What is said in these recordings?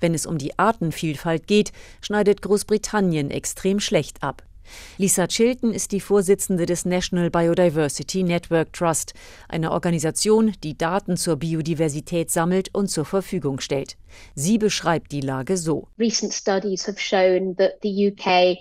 Wenn es um die Artenvielfalt geht, schneidet Großbritannien extrem schlecht ab. Lisa Chilton ist die Vorsitzende des National Biodiversity Network Trust, einer Organisation, die Daten zur Biodiversität sammelt und zur Verfügung stellt. Sie beschreibt die Lage so. Recent studies have shown that the UK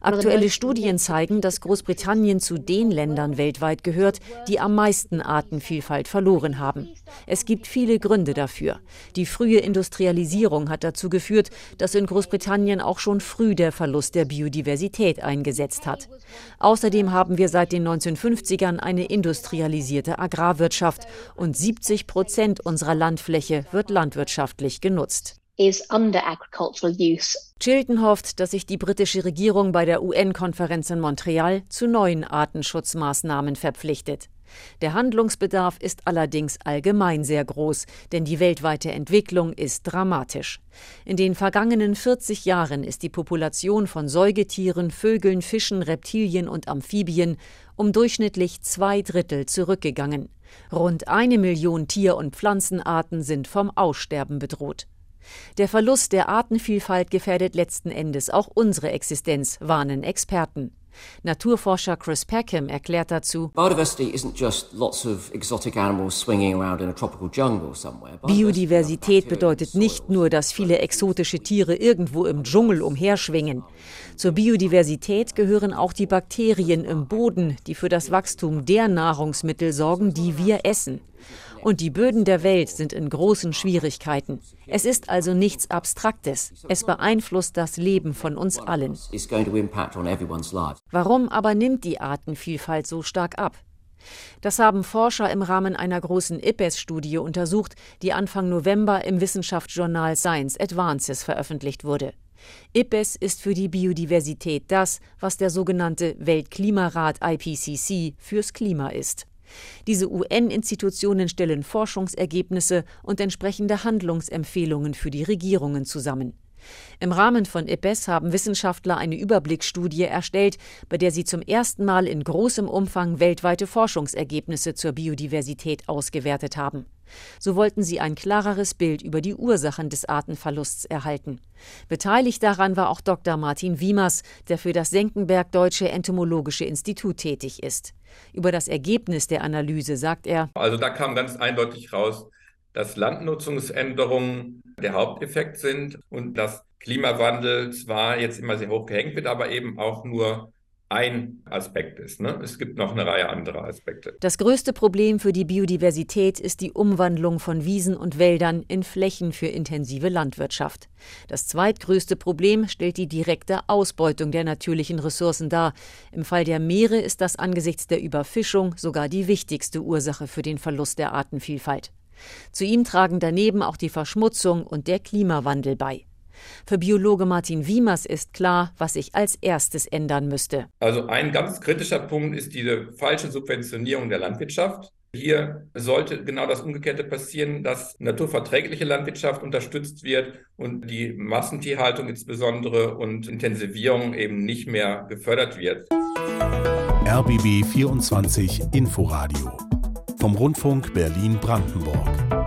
Aktuelle Studien zeigen, dass Großbritannien zu den Ländern weltweit gehört, die am meisten Artenvielfalt verloren haben. Es gibt viele Gründe dafür. Die frühe Industrialisierung hat dazu geführt, dass in Großbritannien auch schon früh der Verlust der Biodiversität eingesetzt hat. Außerdem haben wir seit den 1950ern eine industrialisierte Agrarwirtschaft und 70 Prozent unserer Landfläche wird landwirtschaftlich genutzt Chilton hofft, dass sich die britische Regierung bei der UN-Konferenz in Montreal zu neuen Artenschutzmaßnahmen verpflichtet. Der Handlungsbedarf ist allerdings allgemein sehr groß, denn die weltweite Entwicklung ist dramatisch. In den vergangenen 40 Jahren ist die Population von Säugetieren, Vögeln, Fischen, Reptilien und Amphibien um durchschnittlich zwei Drittel zurückgegangen. Rund eine Million Tier- und Pflanzenarten sind vom Aussterben bedroht. Der Verlust der Artenvielfalt gefährdet letzten Endes auch unsere Existenz, warnen Experten. Naturforscher Chris Peckham erklärt dazu, Biodiversität bedeutet nicht nur, dass viele exotische Tiere irgendwo im Dschungel umherschwingen. Zur Biodiversität gehören auch die Bakterien im Boden, die für das Wachstum der Nahrungsmittel sorgen, die wir essen. Und die Böden der Welt sind in großen Schwierigkeiten. Es ist also nichts Abstraktes. Es beeinflusst das Leben von uns allen. Warum aber nimmt die Artenvielfalt so stark ab? Das haben Forscher im Rahmen einer großen IPES-Studie untersucht, die Anfang November im Wissenschaftsjournal Science Advances veröffentlicht wurde. IPES ist für die Biodiversität das, was der sogenannte Weltklimarat IPCC fürs Klima ist. Diese UN-Institutionen stellen Forschungsergebnisse und entsprechende Handlungsempfehlungen für die Regierungen zusammen. Im Rahmen von IPES haben Wissenschaftler eine Überblicksstudie erstellt, bei der sie zum ersten Mal in großem Umfang weltweite Forschungsergebnisse zur Biodiversität ausgewertet haben. So wollten sie ein klareres Bild über die Ursachen des Artenverlusts erhalten. Beteiligt daran war auch Dr. Martin Wiemers, der für das Senckenberg Deutsche Entomologische Institut tätig ist. Über das Ergebnis der Analyse sagt er: Also da kam ganz eindeutig raus, dass Landnutzungsänderungen der Haupteffekt sind und dass Klimawandel zwar jetzt immer sehr hoch gehängt wird, aber eben auch nur ein Aspekt ist. Ne? Es gibt noch eine Reihe anderer Aspekte. Das größte Problem für die Biodiversität ist die Umwandlung von Wiesen und Wäldern in Flächen für intensive Landwirtschaft. Das zweitgrößte Problem stellt die direkte Ausbeutung der natürlichen Ressourcen dar. Im Fall der Meere ist das angesichts der Überfischung sogar die wichtigste Ursache für den Verlust der Artenvielfalt. Zu ihm tragen daneben auch die Verschmutzung und der Klimawandel bei. Für Biologe Martin Wiemers ist klar, was sich als erstes ändern müsste. Also ein ganz kritischer Punkt ist diese falsche Subventionierung der Landwirtschaft. Hier sollte genau das Umgekehrte passieren, dass naturverträgliche Landwirtschaft unterstützt wird und die Massentierhaltung insbesondere und Intensivierung eben nicht mehr gefördert wird. RBB 24 Inforadio vom Rundfunk Berlin-Brandenburg.